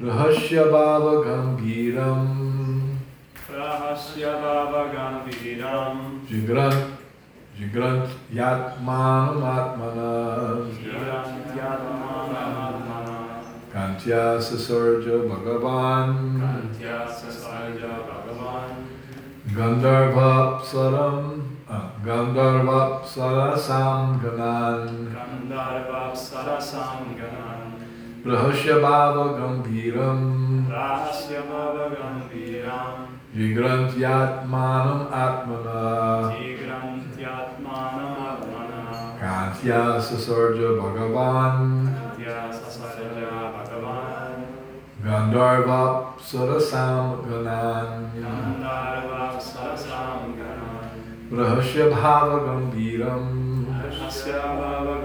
Rahasya Bhava Gambhiram Rahasya Bhava Gambhiram Jigrant Jigrant Yatmanam Atmana Jirantyatmanamaatmana Kantya Sasarja Bhagavan Kantya Sasarja Bhagavan Gandharvapsaram uh, Gandharvapsarasam Ganan Gandharva Sarasam Ganan Rahasya Bhava Gambhiram Rahasya Bhava Gambhiram Jigrant Yatmanam Atmana. Kantya Sasarja Bhagavan Kantya Sasarja Bhagavan Gandharvapsarasam Ganan Gandharva Sarasam Ganan Rahasya Bhava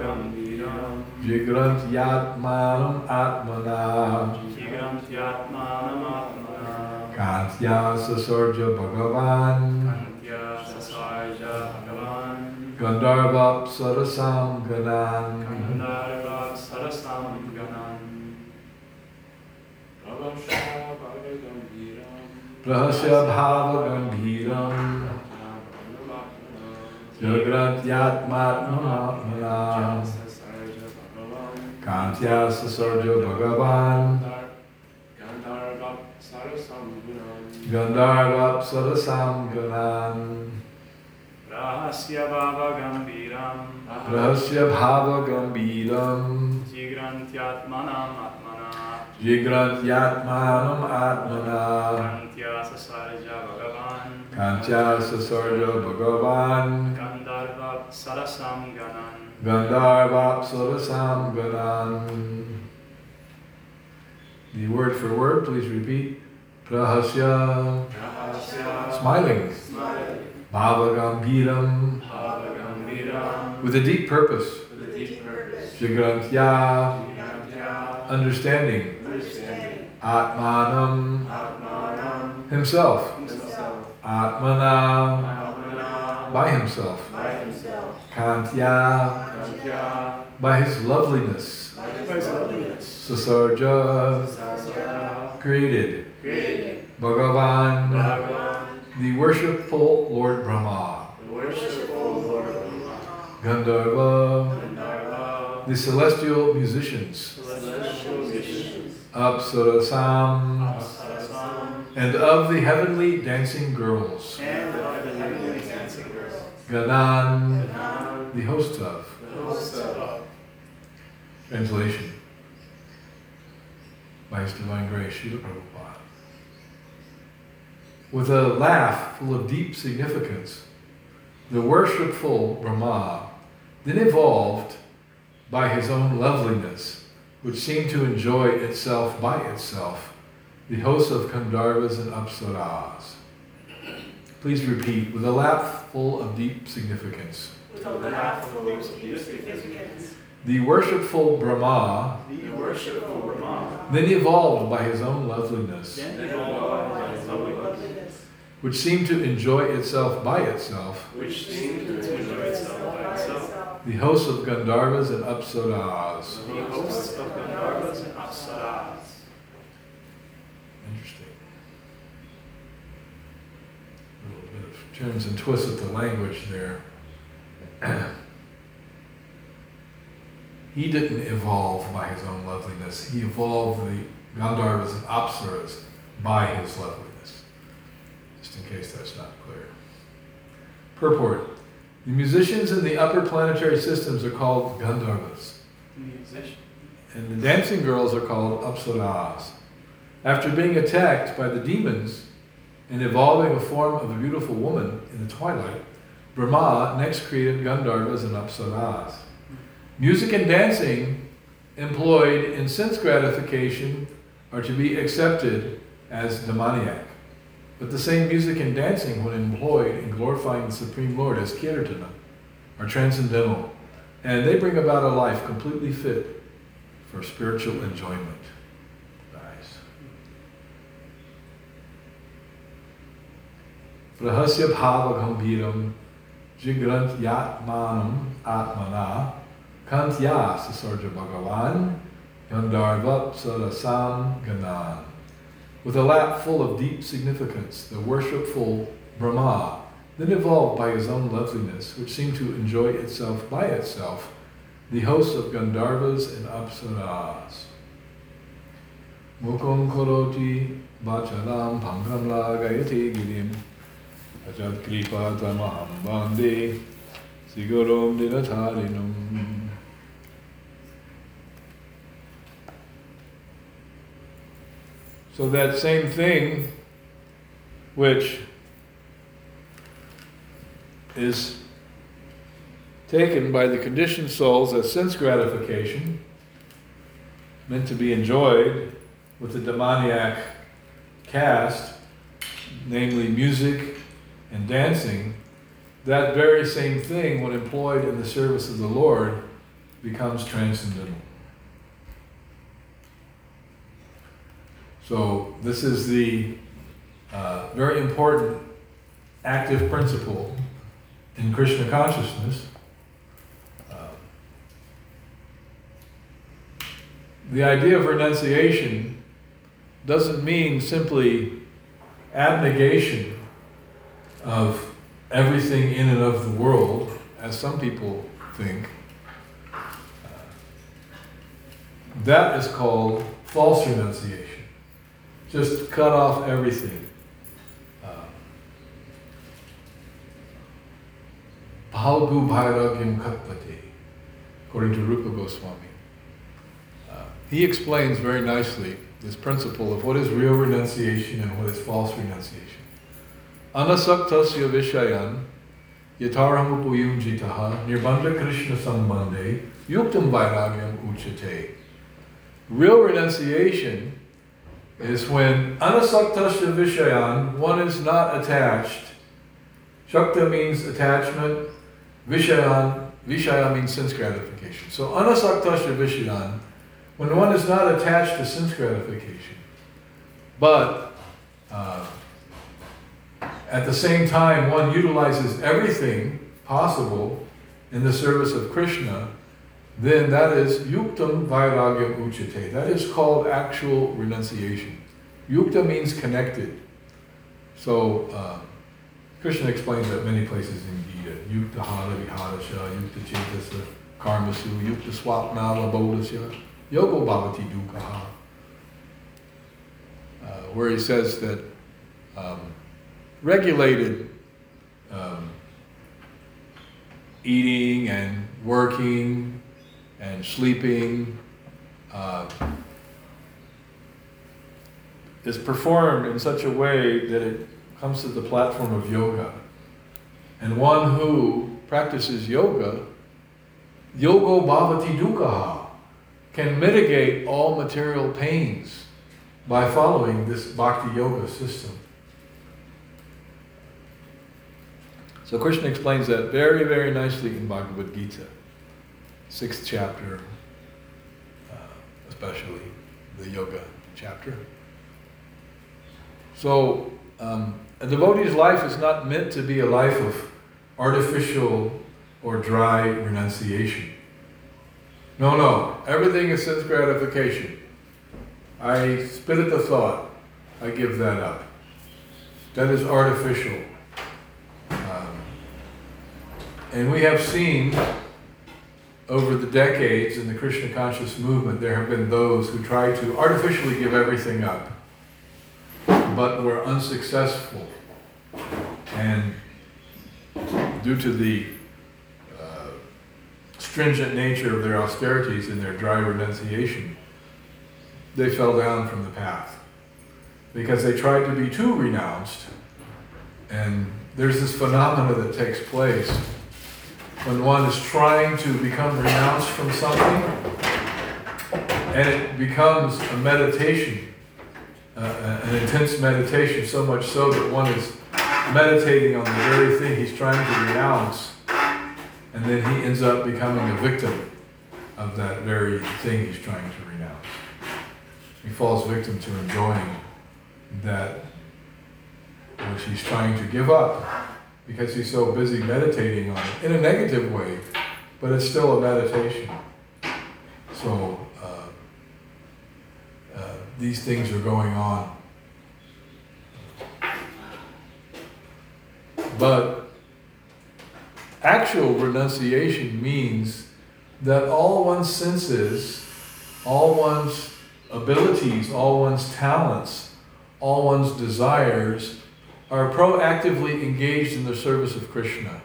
Gambhiram Rahasya Bhava Gambhiram Jigrant Yatmanam Atmana Jirantyatmanamaatmana Kantya Sasarja Bhagavan Kantya Sasarja Bhagavan Gandharvapsarasam Ganan Gandharva Sarasam Ganan Rahasya Bhava Gambhiram Jagrant Yatmatmana Kantya Sasarja Bhagavan. Gandharvapsarasam Ganan Rahasya Bhava Gambiram Rahasya Bhava Gambhiram Jigrantyatmanam Atmana Jigrant Yatmanam Atmana Kantya Sasarja Bhagavan. Kantya Sasarja Bhagavan. Gandharva Sarasam Ganan Gandharvapsarasam Ganan The word for word, please repeat. Prahasya, Rahasya smiling. Bhavagambhiram, Bhava Gambiram with a deep purpose. with a deep purpose. Understanding. Understanding. Atmanam, Atmanam. Himself. Himself. Atmana, by himself. by himself. Kantya, Kantya. By his loveliness. by his loveliness. Sasarja, Sasarja created. created. Bhagavan, Bhagavan. The worshipful Lord Brahma. the worshipful Lord Brahma. Gandharva, Gandharva. The celestial musicians. celestial musicians. Apsarasam, Sarasam and of the heavenly dancing girls. and of the heavenly dancing girls Ganan, Ganan the host of. the host of Translation by His Divine Grace, Srila Prabhupada. With a laugh full of deep significance, the worshipful Brahma then evolved by his own loveliness, which seemed to enjoy itself by itself, the hosts of Gandharvas and Apsaras. Please repeat, with a laugh full of deep significance. with a laugh full of deep significance. The worshipful Brahma. The worshipful Brahma. Then evolved by his own loveliness, then evolved by his loveliness. Which seemed to enjoy itself by itself, which seemed to enjoy itself by itself. The hosts of Gandharvas and Apsaras. the hosts of Gandharvas and Apsaras Interesting. A little bit of turns and twists of the language there. he didn't evolve by his own loveliness. He evolved the Gandharvas and Apsaras by his loveliness. Just in case that's not clear. Purport. The musicians in the upper planetary systems are called Gandharvas, musician and the dancing girls are called Apsaras. After being attacked by the demons and evolving a form of a beautiful woman in the twilight, Brahma next created Gandharvas and Apsaras. Music and dancing employed in sense gratification are to be accepted as demoniac. But the same music and dancing, when employed in glorifying the Supreme Lord as kirtana, are transcendental, and they bring about a life completely fit for spiritual enjoyment. Nice. Rahasya bhava gambhiram jigrant yatmanam atmana kantya sasarja bhagavan Gandharvapsarasam Ganan. With a lap full of deep significance, the worshipful Brahma then evolved by his own loveliness, which seemed to enjoy itself by itself, the hosts of Gandharvas and Apsaras. Mukum koroti vacharam pankam lagayati girim So that same thing which is taken by the conditioned souls as sense gratification, meant to be enjoyed with the demoniac cast, namely music and dancing, that very same thing, when employed in the service of the Lord, becomes transcendental. So, this is the uh, very important active principle in Krishna consciousness. Uh, the idea of renunciation doesn't mean simply abnegation of everything in and of the world, as some people think. That is called false renunciation. Just cut off everything. Bhalgu Bhairagyam Katpati, according to Rupa Goswami. Uh, he explains very nicely this principle of what is real renunciation and what is false renunciation. Anasaktasya vishayan yataram upayunjitaha nirbandha krishna sambandhe yuktam vairagyam uchate. Real renunciation is when anasaktasya vishayan, one is not attached. Shakta means attachment, Vishayan, Vishaya means sense gratification. So anasaktasya Vishayan, when one is not attached to sense gratification, but uh, at the same time one utilizes everything possible in the service of Krishna, then that is yuktam vairagyam uchate. That is called actual renunciation. Yukta means connected. So uh, Krishna explains that many places in Gita. Yukta hara viharasya, yukta chetasa, karmasu, yukta swapnala bodhasya, yogo bhavati dukkha. Uh, where he says that um, regulated um, eating and working and sleeping uh, is performed in such a way that it comes to the platform of yoga. And one who practices yoga, yogo bhavati dukkha, can mitigate all material pains by following this bhakti yoga system. So Krishna explains that very, very nicely in Bhagavad Gita, sixth chapter, uh, especially the yoga chapter. So um, a devotee's life is not meant to be a life of artificial or dry renunciation. No, no. Everything is sense gratification. I spit at the thought. I give that up. That is artificial. Um, and we have seen over the decades in the Krishna conscious movement, there have been those who try to artificially give everything up but were unsuccessful. And due to the uh, stringent nature of their austerities and their dry renunciation, they fell down from the path because they tried to be too renounced. And there's this phenomena that takes place when one is trying to become renounced from something and it becomes a meditation uh, an intense meditation, so much so that one is meditating on the very thing he's trying to renounce, and then he ends up becoming a victim of that very thing he's trying to renounce. He falls victim to enjoying that which he's trying to give up because he's so busy meditating on it in a negative way, but it's still a meditation. So, uh, these things are going on. But actual renunciation means that all one's senses, all one's abilities, all one's talents, all one's desires are proactively engaged in the service of Krishna.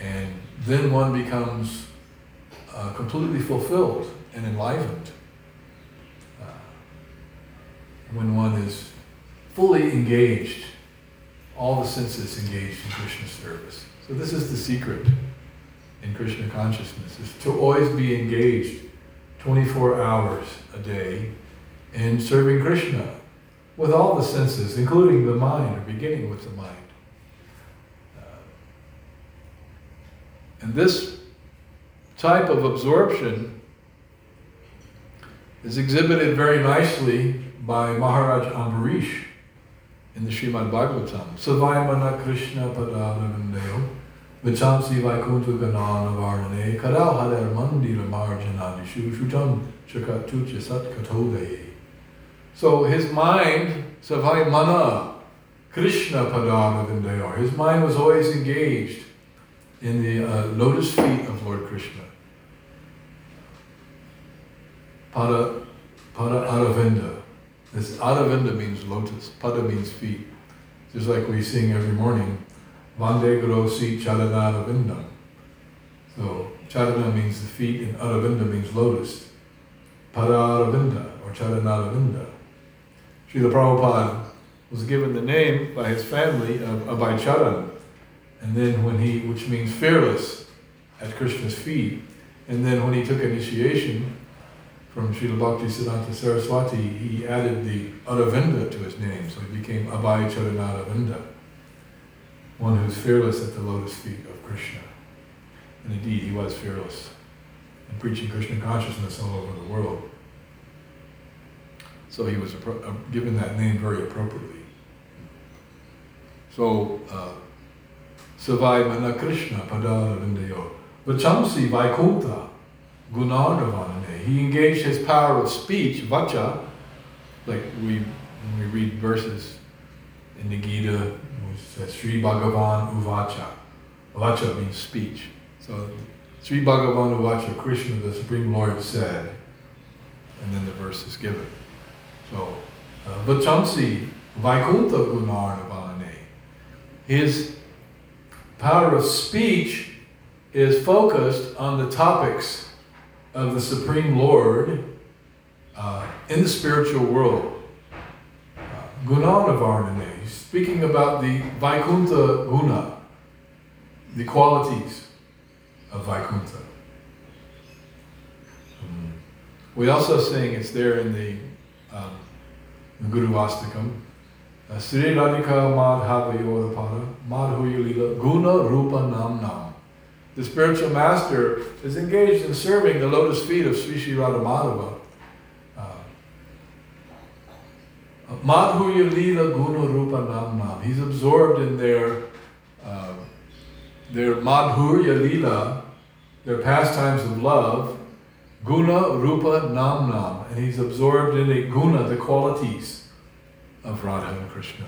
And then one becomes uh, completely fulfilled and enlivened uh, when one is fully engaged, all the senses engaged in Krishna service. So this is the secret in Krishna consciousness, is to always be engaged 24 hours a day in serving Krishna with all the senses, including the mind, or beginning with the mind. Uh, and this type of absorption is exhibited very nicely by Maharaj Ambarish in the Srimad Bhagavatam. Savaimana Krishna Padaravindayo Vichamsi Vaikuntha Ganana Varnane Kadal Hadar Mandira Marjanadishu Shutam Chakatucha Sat Katode. So his mind, Savai Mana, Krishna Padaravindayo, his mind was always engaged in the uh, lotus feet of Lord Krishna. Pada, Pada Aravinda. This Aravinda means lotus, Pada means feet. Just like we sing every morning, Vande Garosi Charana Aravinda. So Charana means the feet and Aravinda means lotus. Pada Aravinda or Charana Aravinda. Srila Prabhupada was given the name by his family of Abhaycharan. And then when he, which means fearless, at Krishna's feet. And then when he took initiation from Srila Bhakti Siddhanta Saraswati, he added the Aravinda to his name, so he became Abhay Charanaravinda, one who's fearless at the lotus feet of Krishna. And indeed, he was fearless in preaching Krishna consciousness all over the world. So he was uh, given that name very appropriately. So, uh, Savai Mana Krishna Padaravindayo, Vachamsi Vaikuntha Gunagavanane. He engaged his power of speech, vacha, like we when we read verses in the Gita, which says Sri Bhagavan Uvacha. Vacha means speech. So Sri Bhagavan Uvacha, Krishna, the Supreme Lord, said, and then the verse is given. So, uh, Vachamsi Vaikuntha Gunarnavanane. His power of speech is focused on the topics of the Supreme Lord uh, in the spiritual world. Uh, Gunanavarnane, speaking about the Vaikuntha Guna, the qualities of Vaikuntha. Mm. We also sing, it's there in the um, Guru Vastakam, uh, Sri Radhika Madhavayodapada Madhuyalila Guna Rupa Nam Nam. The spiritual master is engaged in serving the lotus feet of Sri Sri Radha Madhava. Uh, Madhurya Lila Guna Rupa Nam Nam. He's absorbed in their uh, their Madhurya Lila, their pastimes of love, Guna Rupa Nam Nam, and he's absorbed in a guna, the qualities of Radha and Krishna.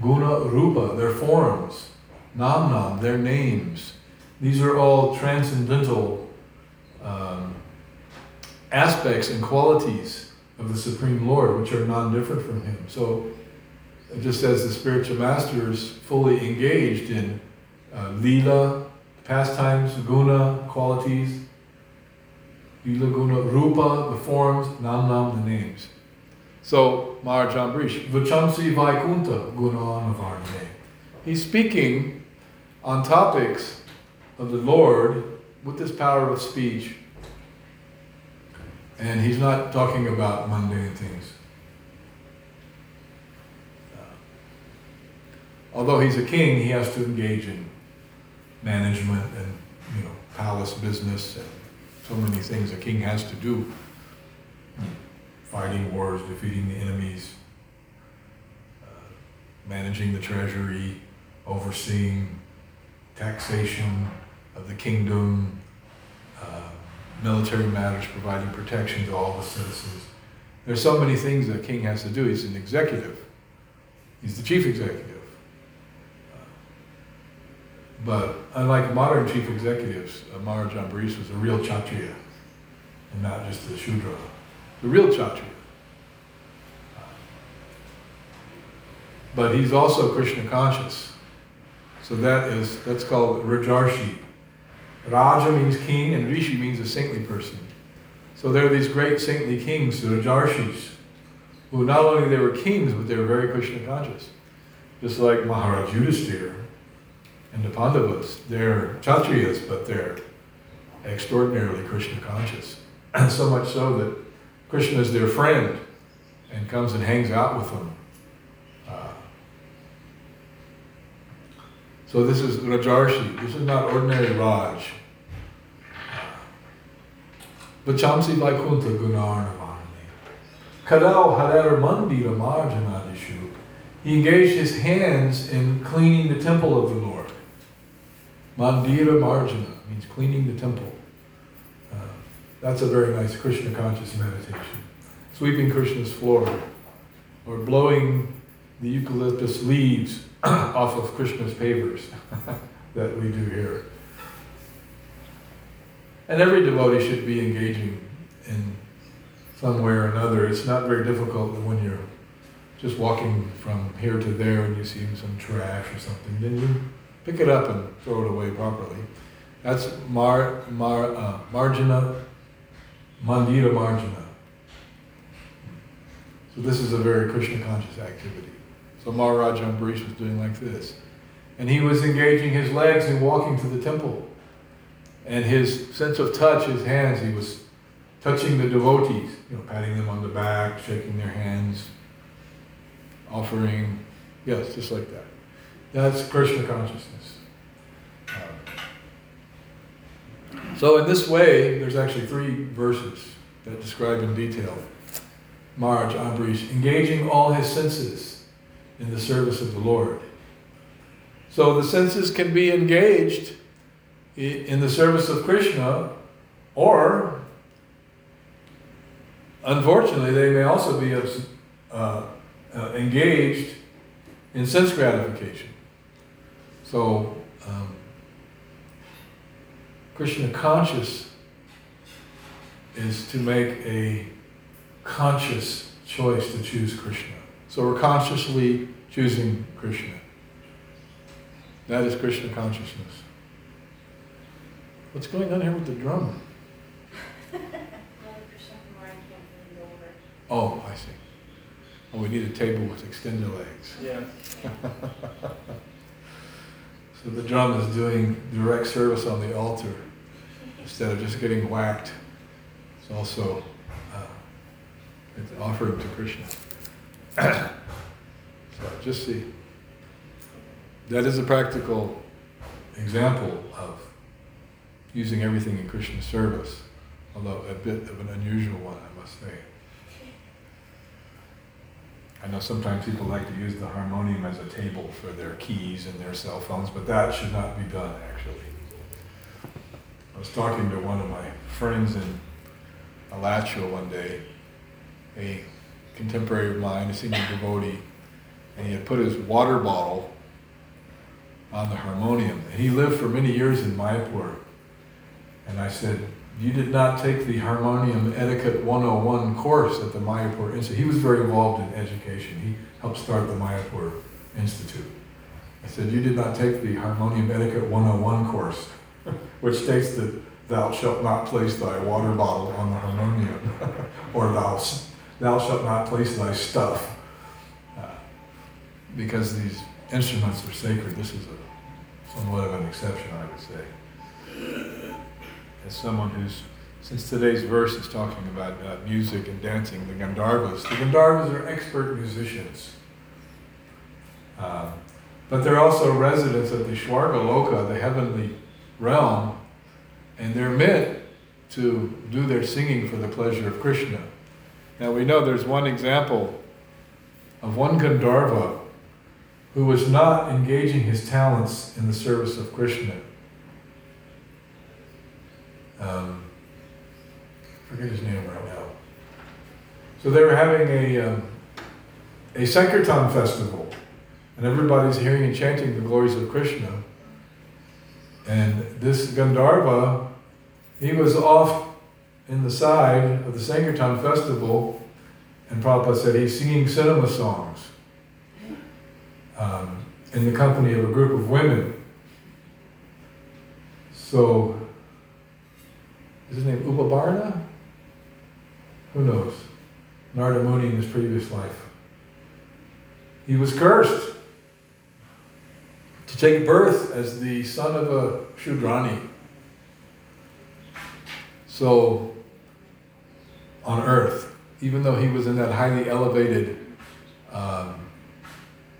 Guna Rupa, their forms. Nam Nam, their names. These are all transcendental um, aspects and qualities of the Supreme Lord, which are non different from Him. So, just as the spiritual master is fully engaged in uh, pastimes, guna, qualities, Guna, rupa, the forms, nam nam, the names. So, Maharaj Ambarish, Vachamsi Vaikuntha Gunanavarne. He's speaking on topics of the Lord with this power of speech. And he's not talking about mundane things. Uh, although he's a king, he has to engage in management and you know palace business and so many things a king has to do. Fighting wars, defeating the enemies, uh, managing the treasury, overseeing taxation of the kingdom, uh, military matters, providing protection to all the citizens. There's so many things a king has to do. He's an executive. He's the chief executive. But unlike modern chief executives, uh, Maharaj Ambarish was a real Kshatriya and not just a Shudra. The real Kshatriya. But he's also Krishna conscious. So that is, that's called Rajarshi. Raja means king and Rishi means a saintly person. So there are these great saintly kings, the Rajarshis, who not only they were kings, but they were very Krishna conscious. Just like Maharaj Yudhisthira and the Pandavas. They're Kshatriyas, but they're extraordinarily Krishna conscious. And so much so that Krishna is their friend and comes and hangs out with them. Uh, so this is Rajarshi. This is not ordinary Raj. But Vachamsi Vaikuntha Gunarnavani. Kadao Harer Mandira Marjanadishu. He engaged his hands in cleaning the temple of the Lord. Mandira Marjana means cleaning the temple. Uh, that's a very nice Krishna conscious meditation. Sweeping Krishna's floor or blowing the eucalyptus leaves off of Krishna's pavers that we do here. And every devotee should be engaging in some way or another. It's not very difficult when you're just walking from here to there and you see some trash or something, then you pick it up and throw it away properly. That's mar, mar, uh, margina, mandira margina. So this is a very Krishna conscious activity. So Maharaj Ambarish was doing like this. And he was engaging his legs in walking to the temple. And his sense of touch, his hands, he was touching the devotees, you know, patting them on the back, shaking their hands, offering, yes, just like that. That's Krishna consciousness. So, in this way, there's actually three verses that describe in detail Maharaj Ambarish engaging all his senses in the service of the Lord. So, the senses can be engaged in the service of Krishna, or unfortunately, they may also be uh, uh, engaged in sense gratification. So, um, Krishna conscious is to make a conscious choice to choose Krishna. So we're consciously choosing Krishna. That is Krishna consciousness. What's going on here with the drum? oh, I see. Oh, we need a table with extended legs. Yeah. so the drum is doing direct service on the altar instead of just getting whacked. It's also uh, it's offering to Krishna. so just see. That is a practical example of using everything in Krishna's service, although a bit of an unusual one, I must say. I know sometimes people like to use the harmonium as a table for their keys and their cell phones, but that should not be done, actually. I was talking to one of my friends in Alachua one day, a contemporary of mine, a senior devotee, and he had put his water bottle on the harmonium. And he lived for many years in Mayapur. And I said, you did not take the Harmonium Etiquette 101 course at the Mayapur Institute. He was very involved in education. He helped start the Mayapur Institute. I said, You did not take the Harmonium Etiquette 101 course, which states that thou shalt not place thy water bottle on the harmonium, or thou, thou shalt not place thy stuff. Uh, because these instruments are sacred, this is a, somewhat of an exception, I would say as someone who's, since today's verse is talking about uh, music and dancing, the Gandharvas. The Gandharvas are expert musicians. Um, but they're also residents of the Shwarga Loka, the heavenly realm, and they're meant to do their singing for the pleasure of Krishna. Now we know there's one example of one Gandharva who was not engaging his talents in the service of Krishna. Um, forget his name right now. So they were having a, um, a Sankirtan festival, and everybody's hearing and chanting the glories of Krishna. And this Gandharva, he was off in the side of the Sankirtan festival, and Prabhupada said he's singing cinema songs um, in the company of a group of women. So, is his name Upabarna? Who knows? Narada Muni in his previous life. He was cursed to take birth as the son of a Shudrani. So, on earth, even though he was in that highly elevated um,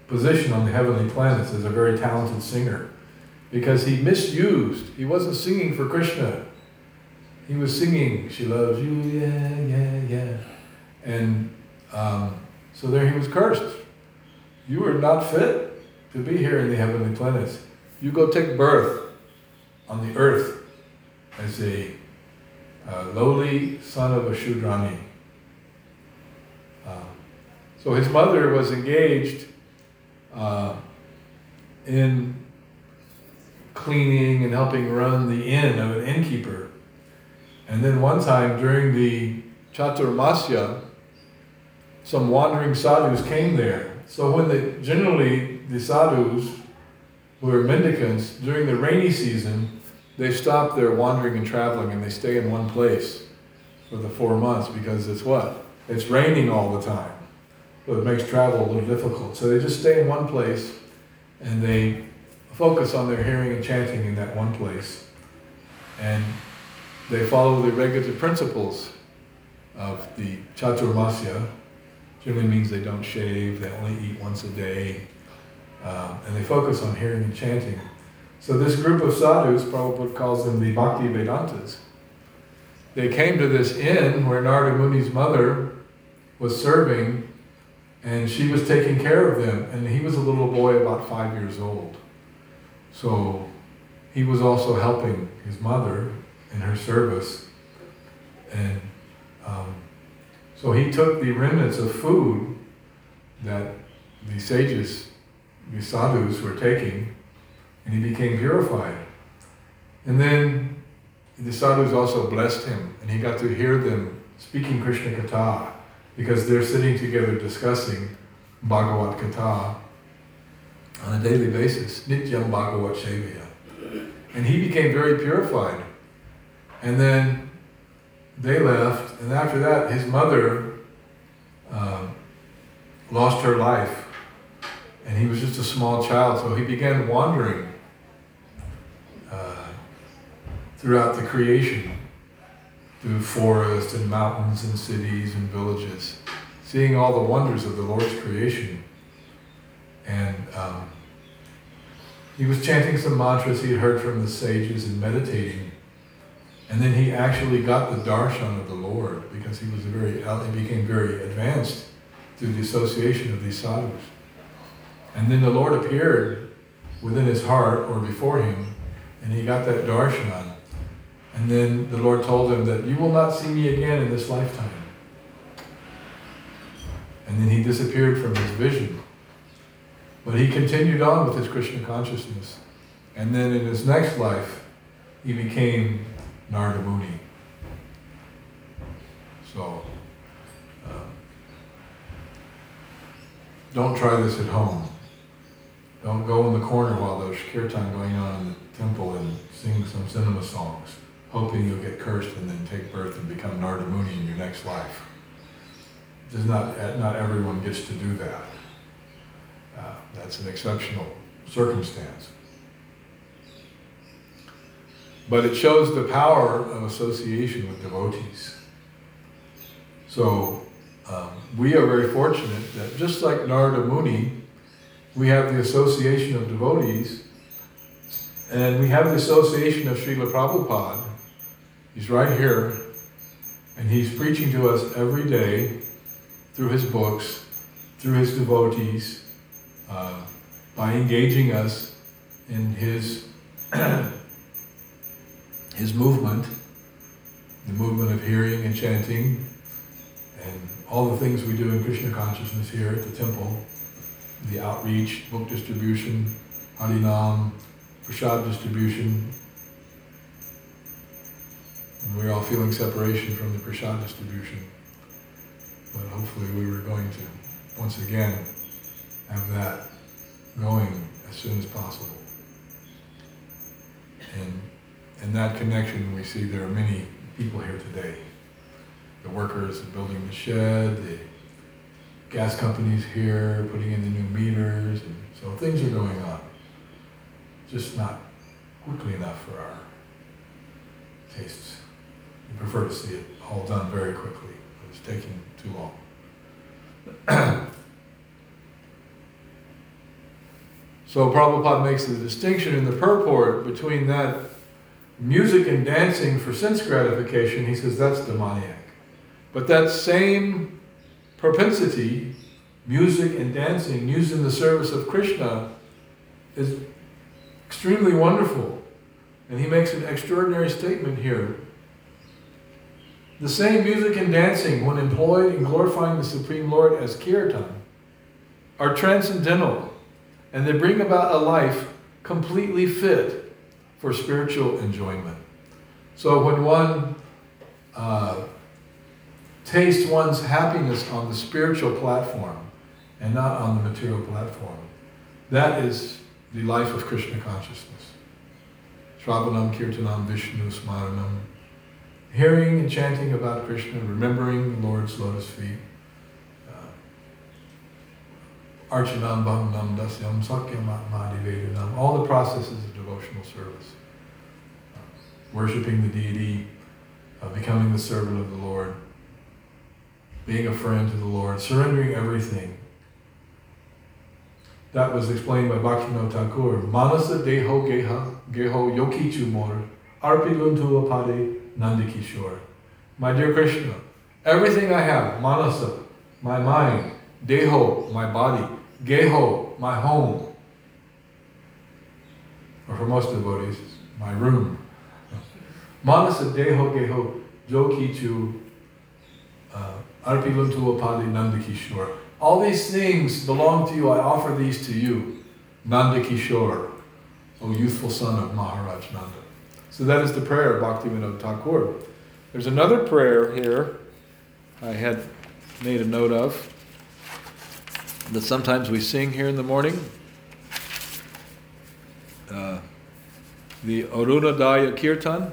position on the heavenly planets as a very talented singer, because he misused, he wasn't singing for Krishna. He was singing, She loves you, yeah, yeah, yeah. And um, so there he was cursed. You are not fit to be here in the heavenly planets. You go take birth on the earth as a uh, lowly son of a Shudrani. Uh, so his mother was engaged uh, in cleaning and helping run the inn of an innkeeper. And then one time during the Chaturmasya, some wandering sadhus came there. So when the generally the sadhus who are mendicants during the rainy season, they stop their wandering and traveling and they stay in one place for the four months because it's what? It's raining all the time. So it makes travel a little difficult. So they just stay in one place and they focus on their hearing and chanting in that one place. And they follow the regulative principles of the Chaturmasya. Generally means they don't shave, they only eat once a day, um, and they focus on hearing and chanting. So this group of sadhus, Prabhupada calls them the Bhakti Vedantas. They came to this inn where Narada Muni's mother was serving, and she was taking care of them, and he was a little boy about five years old. So he was also helping his mother in her service. And um, so he took the remnants of food that the sages, the sadhus, were taking, and he became purified. And then the sadhus also blessed him, and he got to hear them speaking Krishna Katha, because they're sitting together discussing Bhagavad Katha on a daily basis, Nityam Bhagavat Sevaya. And he became very purified. And then they left, and after that, his mother um, lost her life. And he was just a small child, so he began wandering uh, throughout the creation, through forests and mountains and cities and villages, seeing all the wonders of the Lord's creation. And um, he was chanting some mantras he had heard from the sages and meditating. And then he actually got the darshan of the Lord because he was very, he became very advanced through the association of these sadhus. And then the Lord appeared within his heart or before him, and he got that darshan. And then the Lord told him that you will not see me again in this lifetime. And then he disappeared from his vision. But he continued on with his Krishna consciousness. And then in his next life, he became Narada Muni. So, um, don't try this at home. Don't go in the corner while there's kirtan going on in the temple and sing some cinema songs, hoping you'll get cursed and then take birth and become Narada Muni in your next life. Does not, not everyone gets to do that. Uh, that's an exceptional circumstance. But it shows the power of association with devotees. So um, we are very fortunate that just like Narada Muni, we have the association of devotees, and we have the association of Srila Prabhupada. He's right here, and he's preaching to us every day through his books, through his devotees, uh, by engaging us in his his movement, the movement of hearing and chanting, And all the things we do in Krishna consciousness here at the temple, the outreach, book distribution, Harinam, prasad distribution. And we're all feeling separation from the prasad distribution. But hopefully we were going to, once again, have that going as soon as possible. And in that connection, we see there are many people here today. The workers building the shed, the gas companies here putting in the new meters, and so things are going on. Just not quickly enough for our tastes. We prefer to see it all done very quickly. It's taking too long. So Prabhupada makes the distinction in the purport between that music and dancing for sense gratification. He says that's demoniac. But that same propensity, music and dancing used in the service of Krishna, is extremely wonderful. And he makes an extraordinary statement here. The same music and dancing, when employed in glorifying the Supreme Lord as kirtan, are transcendental and they bring about a life completely fit for spiritual enjoyment. So when one uh, tastes one's happiness on the spiritual platform and not on the material platform, that is the life of Krishna consciousness. Shravanam, Kirtanam, Vishnu, Smaranam. Hearing and chanting about Krishna, remembering the Lord's lotus feet, Archanam Bhanam Dasyam Sakyam Atmadivedinam, all the processes of devotional service. Worshipping the deity, uh, becoming the servant of the Lord, being a friend to the Lord, surrendering everything. That was explained by Bhaktivinoda Thakur. Manasa Deho Geha Geho Yoki Chumor Arpiluntu Apade Nandakishore. My dear Krishna, everything I have, Manasa, my mind, Deho, my body, Geho, my home. Or for most devotees, my room. Manasa Deho Geho Jokichu uh, Arpiluntu Nandakishore. All these things belong to you. I offer these to you. Nandakishore, O youthful son of Maharaj Nanda. So that is the prayer of Bhaktivinoda Thakur. There's another prayer here I had made a note of that sometimes we sing here in the morning. Uh, the Arunodaya Kirtan.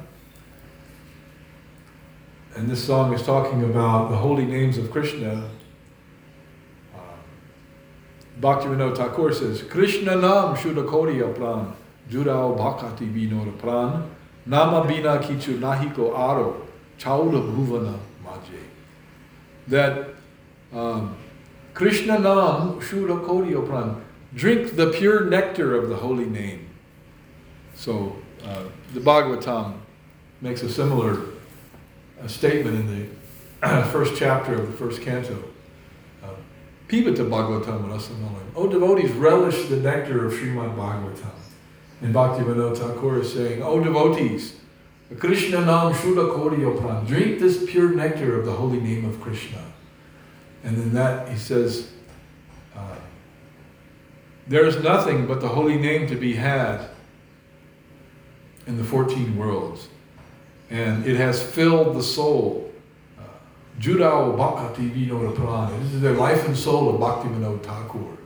And this song is talking about the holy names of Krishna. Uh, Bhaktivinoda Thakur says, Krishna nam shudakodiya pran, jurao bhakati vinora pran, nama bina kichu nahiko aro, chauda bhuvana maje. That um, Krishna Nam Shura Pran. Drink the pure nectar of the holy name. So uh, the Bhagavatam makes a similar uh, statement in the first chapter of the first canto. Uh, Pibata Bhagavatam Rasamalam. Oh devotees, relish the nectar of Srimad Bhagavatam. And Bhaktivinoda Thakur is saying, Oh devotees, Krishna Nam Shuddha Pran. Drink this pure nectar of the holy name of Krishna. And then that, he says, uh, there is nothing but the holy name to be had in the 14 worlds. And it has filled the soul. Uh, Judao Bhakti Vinod Prana. This is the life and soul of Bhakti Vinod Thakur.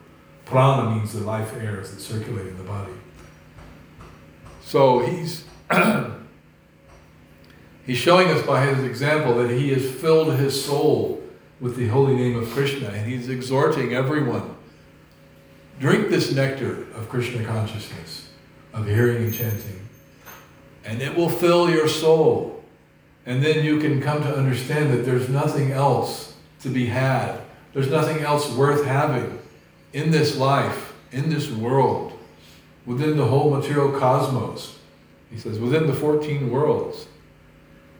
Prana means the life airs that circulate in the body. So he's he's showing us by his example that he has filled his soul with the holy name of Krishna, and he's exhorting everyone drink this nectar of Krishna consciousness, of hearing and chanting, and it will fill your soul. And then you can come to understand that there's nothing else to be had, there's nothing else worth having in this life, in this world, within the whole material cosmos. He says, within the 14 worlds,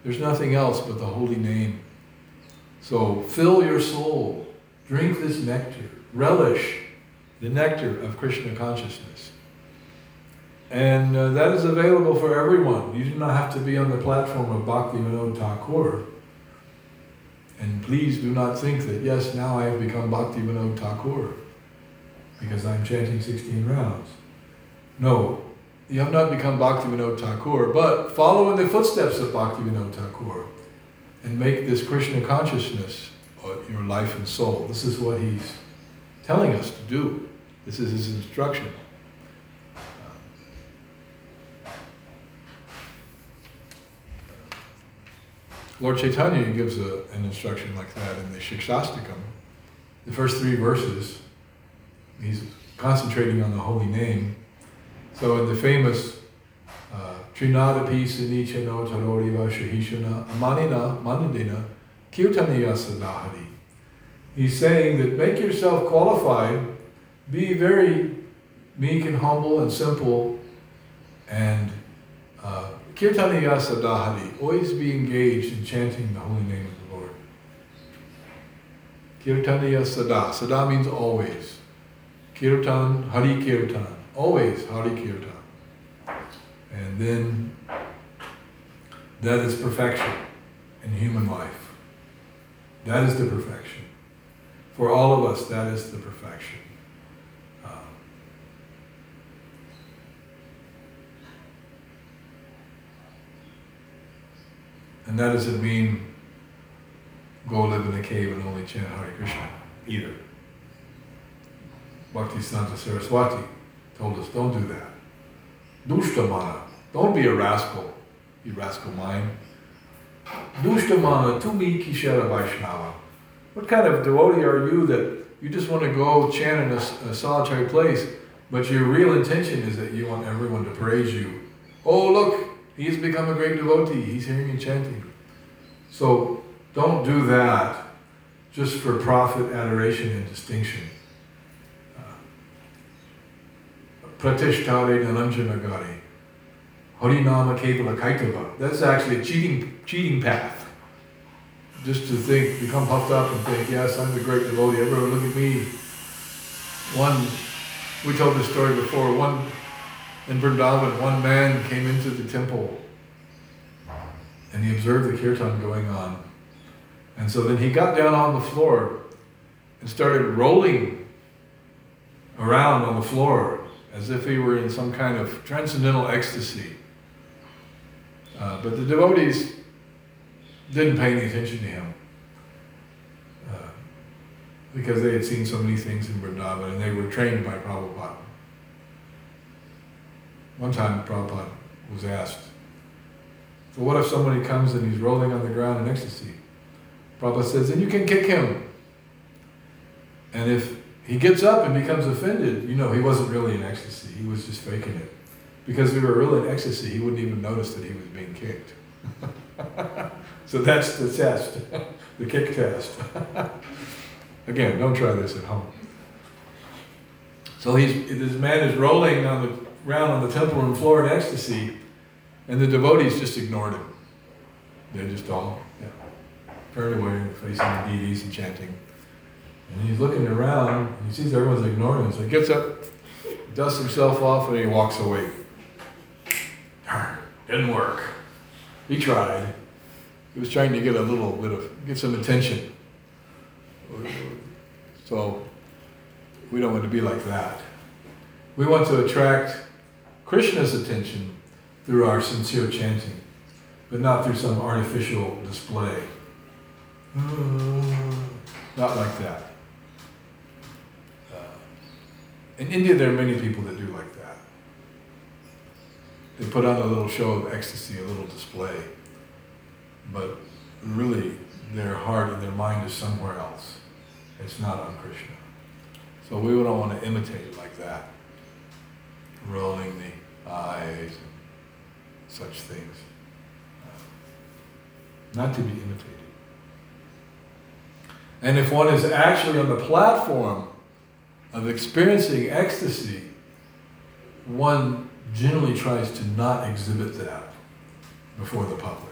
there's nothing else but the holy name so fill your soul, drink this nectar, relish the nectar of Krishna consciousness. And uh, that is available for everyone. You do not have to be on the platform of Bhakti Vinod Thakur. And please do not think that, yes, now I have become Bhakti Vinod Thakur because I'm chanting 16 rounds. No, you have not become Bhakti Vinod Thakur, but follow in the footsteps of Bhakti Vinod Thakur and make this Krishna consciousness your life and soul. This is what he's telling us to do. This is his instruction. Lord Chaitanya gives a, an instruction like that in the Shikshastakam. The first three verses, he's concentrating on the holy name. So in the famous Trinadapi Sinichano Taroriva Shahishana Amanina Manadina Kirtaniya Sadahari. He's saying that make yourself qualified, be very meek and humble and simple, and uh, Kirtaniya Sadahari, always be engaged in chanting the holy name of the Lord. Kirtaniya Sada. Sada means always. Kirtan, Hari Kirtan. Always Hari Kirtan. And then that is perfection in human life. That is the perfection. For all of us, that is the perfection. Um, and that doesn't mean go live in a cave and only chant Hare Krishna either. Bhaktisiddhanta Saraswati told us don't do that. Dushtamana, don't be a rascal, you rascal mind. Dushtamana tumi kishara Vaishnava. What kind of devotee are you that you just want to go chant in a, a, solitary place, but your real intention is that you want everyone to praise you? Oh, look, he's become a great devotee. He's hearing you chanting. So don't do that just for profit, adoration, and distinction. Pratishtare Naranjanagari. Harinama Kevala Kaitava. That's actually a cheating, cheating path. Just to think, become puffed up and think, yes, I'm the great devotee. Everyone look at me. One, we told this story before, one in Vrindavan, one man came into the temple and he observed the kirtan going on. And so then he got down on the floor and started rolling around on the floor as if he were in some kind of transcendental ecstasy. Uh, but the devotees didn't pay any attention to him uh, because they had seen so many things in Vrindavan and they were trained by Prabhupada. One time Prabhupada was asked, so what if somebody comes and he's rolling on the ground in ecstasy? Prabhupada says, then you can kick him. And if he gets up and becomes offended, you know, he wasn't really in ecstasy. He was just faking it. Because we were really in ecstasy, he wouldn't even notice that he was being kicked. so that's the test, the kick test. Again, don't try this at home. So he's, this man is rolling on the ground on the temple room floor in ecstasy, and the devotees just ignored him. They're just all yeah, turned away, facing the deities and chanting. And he's looking around, he sees everyone's ignoring him, so he gets up, dusts himself off, and he walks away. Didn't work. He tried. He was trying to get a little bit of, get some attention. So, we don't want to be like that. We want to attract Krishna's attention through our sincere chanting, but not through some artificial display. Mm, not like that. Uh, in India, there are many people that do like that. They put on a little show of ecstasy, a little display. But really, their heart and their mind is somewhere else. It's not on Krishna. So we don't want to imitate it like that. Rolling the eyes and such things. Uh, not to be imitated. And if one is actually on the platform of experiencing ecstasy, one generally tries to not exhibit that before the public.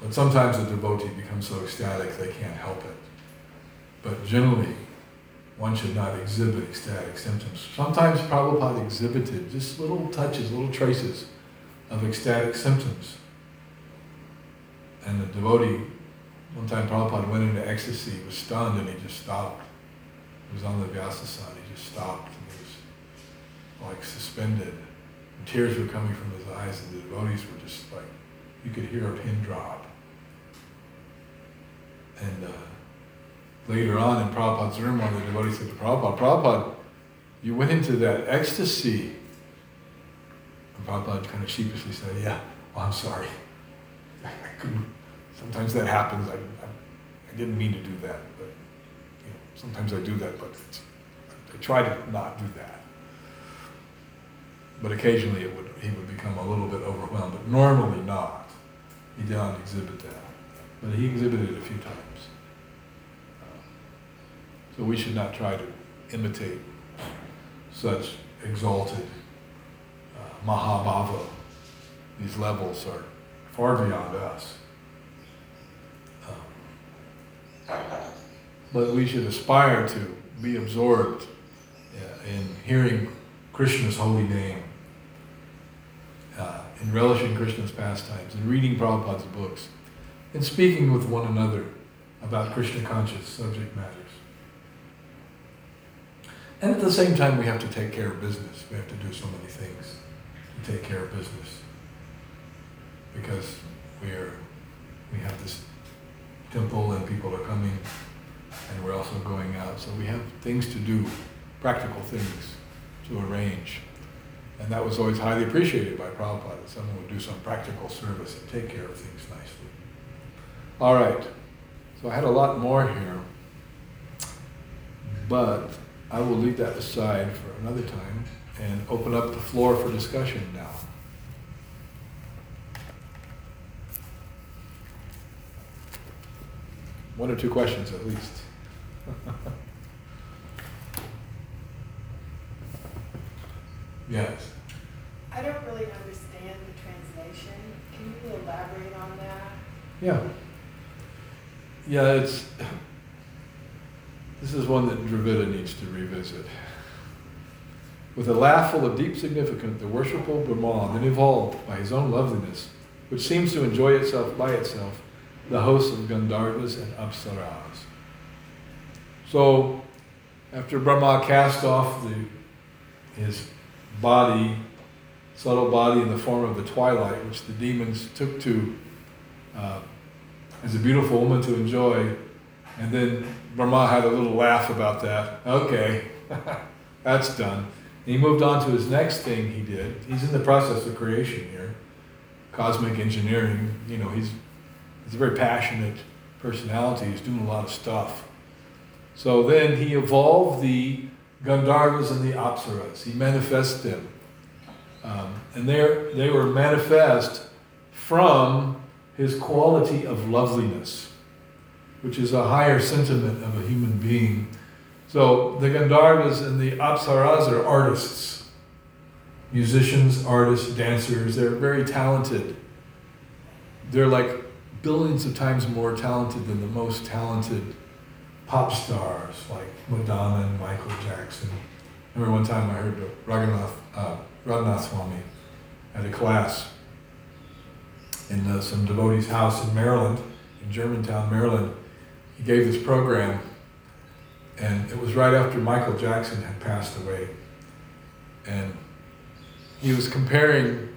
But sometimes a devotee becomes so ecstatic they can't help it. But generally, one should not exhibit ecstatic symptoms. Sometimes Prabhupada exhibited just little touches, little traces of ecstatic symptoms. And the devotee One time Prabhupada went into ecstasy, was stunned, and he just stopped. He was on the Vyasasana, he just stopped, and he was like suspended. And tears were coming from his eyes, and the devotees were just like, you could hear a pin drop. And uh, later on in Prabhupada's room, one of the devotees said to Prabhupada, Prabhupada, you went into that ecstasy. And Prabhupada kind of sheepishly said, yeah, well, I'm sorry. I couldn't, sometimes that happens. I, I, I, didn't mean to do that, sometimes I do that, but I try to not do that. But occasionally it would, he would become a little bit overwhelmed, but normally not. He not exhibit that. But he exhibited it a few times. So we should not try to imitate such exalted uh, Mahabhava. These levels are far beyond us. Um, but we should aspire to be absorbed uh, in hearing Krishna's holy name, uh, in relishing Krishna's pastimes, in reading Prabhupada's books, in speaking with one another about Krishna conscious subject matters. And at the same time, we have to take care of business. We have to do so many things to take care of business. Because we are, we have this temple and people are coming and we're also going out. So we have things to do, practical things to arrange. And that was always highly appreciated by Prabhupada, that someone would do some practical service and take care of things nicely. All right, so I had a lot more here, but I will leave that aside for another time and open up the floor for discussion now. One or two questions at least. yes. I don't really understand the translation. Can you elaborate on that? Yeah. Yeah, it's this is one that Dravida needs to revisit. With a laugh full of deep significance, the worshipful Brahman then evolved by his own loveliness, which seems to enjoy itself by itself, the hosts of Gandharvas and Apsaras. So, after Brahma cast off the, his body, subtle body in the form of the twilight, which the demons took to uh, as a beautiful woman to enjoy, and then Brahma had a little laugh about that. Okay, that's done. And he moved on to his next thing he did. He's in the process of creation here, cosmic engineering. You know, he's, he's a very passionate personality. He's doing a lot of stuff. So then he evolved the Gandharvas and the Apsaras. He manifested them. Um, and they were manifest from his quality of loveliness which is a higher sentiment of a human being. So the Gandharvas and the Apsaras are artists, musicians, artists, dancers. They're very talented. They're like billions of times more talented than the most talented pop stars like Madonna and Michael Jackson. I remember one time I heard Raghunath, uh, Radhanath Swami at a class in uh, some devotee's house in Maryland, in Germantown, Maryland he gave this program, and it was right after Michael Jackson had passed away. And he was comparing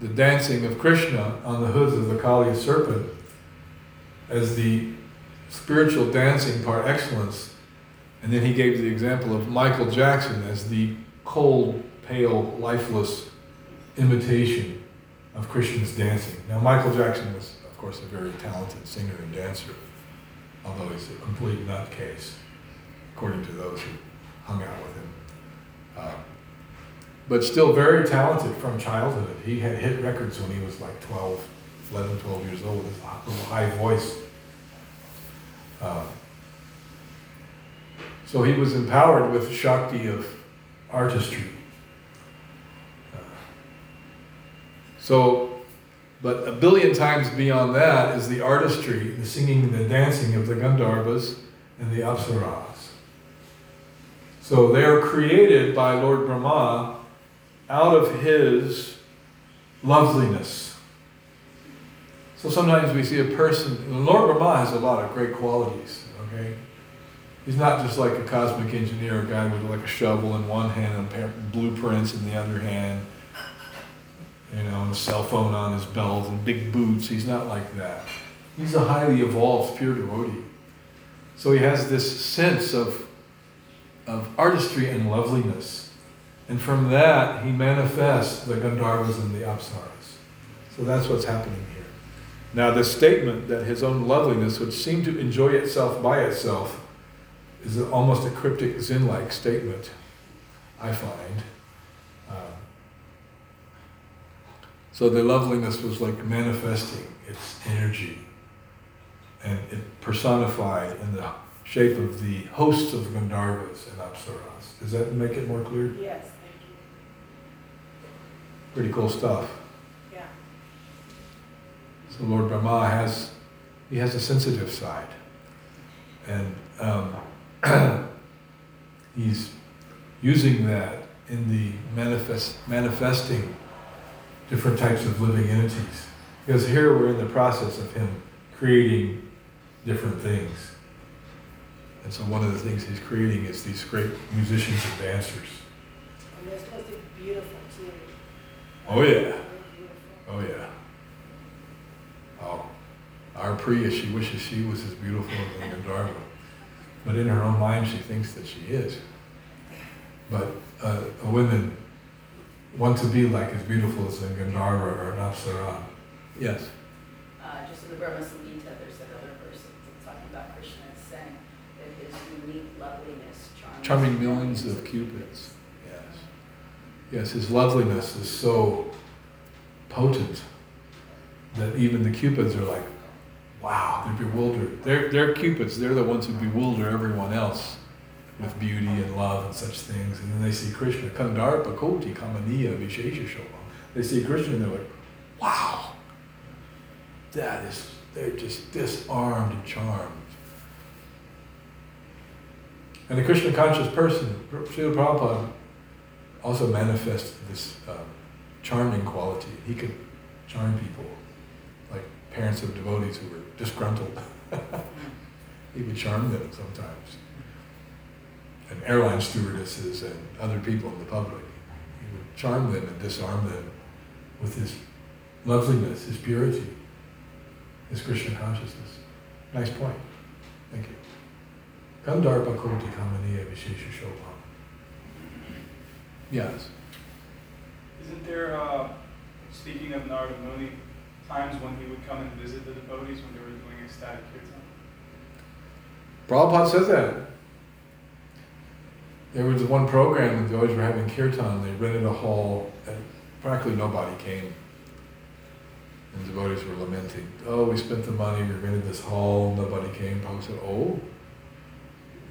the dancing of Krishna on the hoods of the Kaliya serpent as the spiritual dancing par excellence. And then he gave the example of Michael Jackson as the cold, pale, lifeless imitation of Krishna's dancing. Now, Michael Jackson was, of course, a very talented singer and dancer although he's a complete nutcase, according to those who hung out with him. Uh, but still very talented from childhood. He had hit records when he was like 12, 11, 12 years old, with little high voice. Uh, so he was empowered with Shakti of artistry. Uh, so but a billion times beyond that is the artistry, the singing, the dancing of the Gandharvas and the Apsaras. So they are created by Lord Brahma out of his loveliness. So sometimes we see a person, and Lord Brahma has a lot of great qualities, okay? He's not just like a cosmic engineer, a guy with like a shovel in one hand and blueprints in the other hand, you know, and a cell phone on his belt and big boots. He's not like that. He's a highly evolved pure devotee. So he has this sense of, of artistry and loveliness. And from that, he manifests the Gandharvas and the Apsaras. So that's what's happening here. Now, the statement that his own loveliness would seem to enjoy itself by itself is almost a cryptic Zen like statement, I find. Um, so the loveliness was like manifesting its energy and it personified in the shape of the hosts of Gandharvas and Apsaras. Does that make it more clear? Yes, thank you. Pretty cool stuff. So Lord Brahma has, he has a sensitive side. And um, he's using that in the manifest, manifesting different types of living entities. Because here we're in the process of him creating different things. And so one of the things he's creating is these great musicians and dancers. And they're supposed to be beautiful too. Oh, yeah. Oh, yeah. Our Priya, she wishes she was as beautiful as Gandharva. But in her own mind, she thinks that she is. But uh, women want to be like as beautiful as a Gandharva or an Apsara. Yes. Uh, just in the Brahma Samhita, there's another verse that's talking about Krishna is saying that his unique loveliness charms. Charming millions of cupids. Yes. Yes, his loveliness is so potent that even the cupids are like, wow, they're bewildered. They're, they're cupids, they're the ones who bewilder everyone else with beauty and love and such things. And then they see Krishna, Kandarpa Koti Kamaniya Vishesha. They see Krishna and they're like, wow, that is, they're just disarmed and charmed. And the Krishna conscious person, Srila Prabhupada, also manifested this um, charming quality. He could charm people, like parents of devotees who were disgruntled. he would charm them sometimes. And airline stewardesses and other people in the public. He would charm them and disarm them with his loveliness, his purity, his Krishna consciousness. Nice point. Thank you. Kandarpa Koti Kamaniya Vishesha Shobham. Yes. Isn't there, uh, speaking of Narada Muni, times when he would come and visit the devotees when they were doing ecstatic kirtan? Prabhupada says that. There was one program when the devotees were having kirtan, they rented a hall, and practically nobody came. And the devotees were lamenting, oh, we spent the money, we rented this hall, nobody came. Prabhupada said, oh,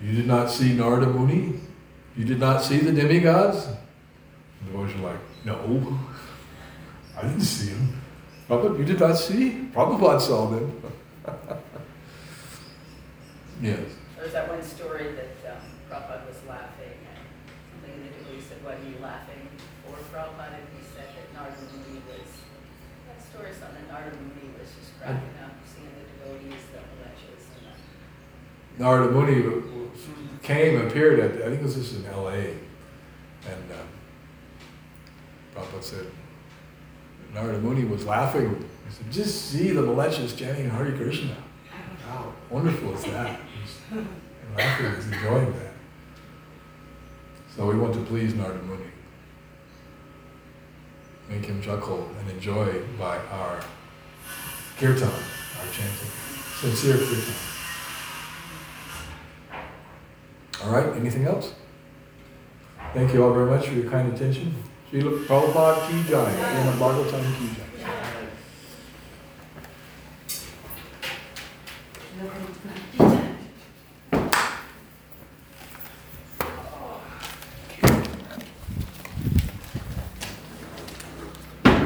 you did not see Narada Muni? You did not see the demigods? And the devotees were like, no, I didn't see him. Prabhupada, you did not see? Prabhupada saw them. yes. There's that one story that um, Prabhupada was laughing and something in the devotee said, what are you laughing for, Prabhupada? And he said that Narada Muni was, that story is on that Narada Muni was just cracking up, seeing the devotees, the lectures and the Narada Muni came, appeared at, I think it was just in LA, and um, Prabhupada said, Narada Muni was laughing. He said, just see the mlecchas chanting Hare Krishna. How wonderful is that? He's laughing, he's enjoying that. So we want to please Narada Muni. Make him chuckle and enjoy by our kirtan, our chanting, sincere kirtan. All right, anything else? Thank you all very much for your kind attention. Srila Prabhupada ki jai, Srimad Bhagavatam ki jai.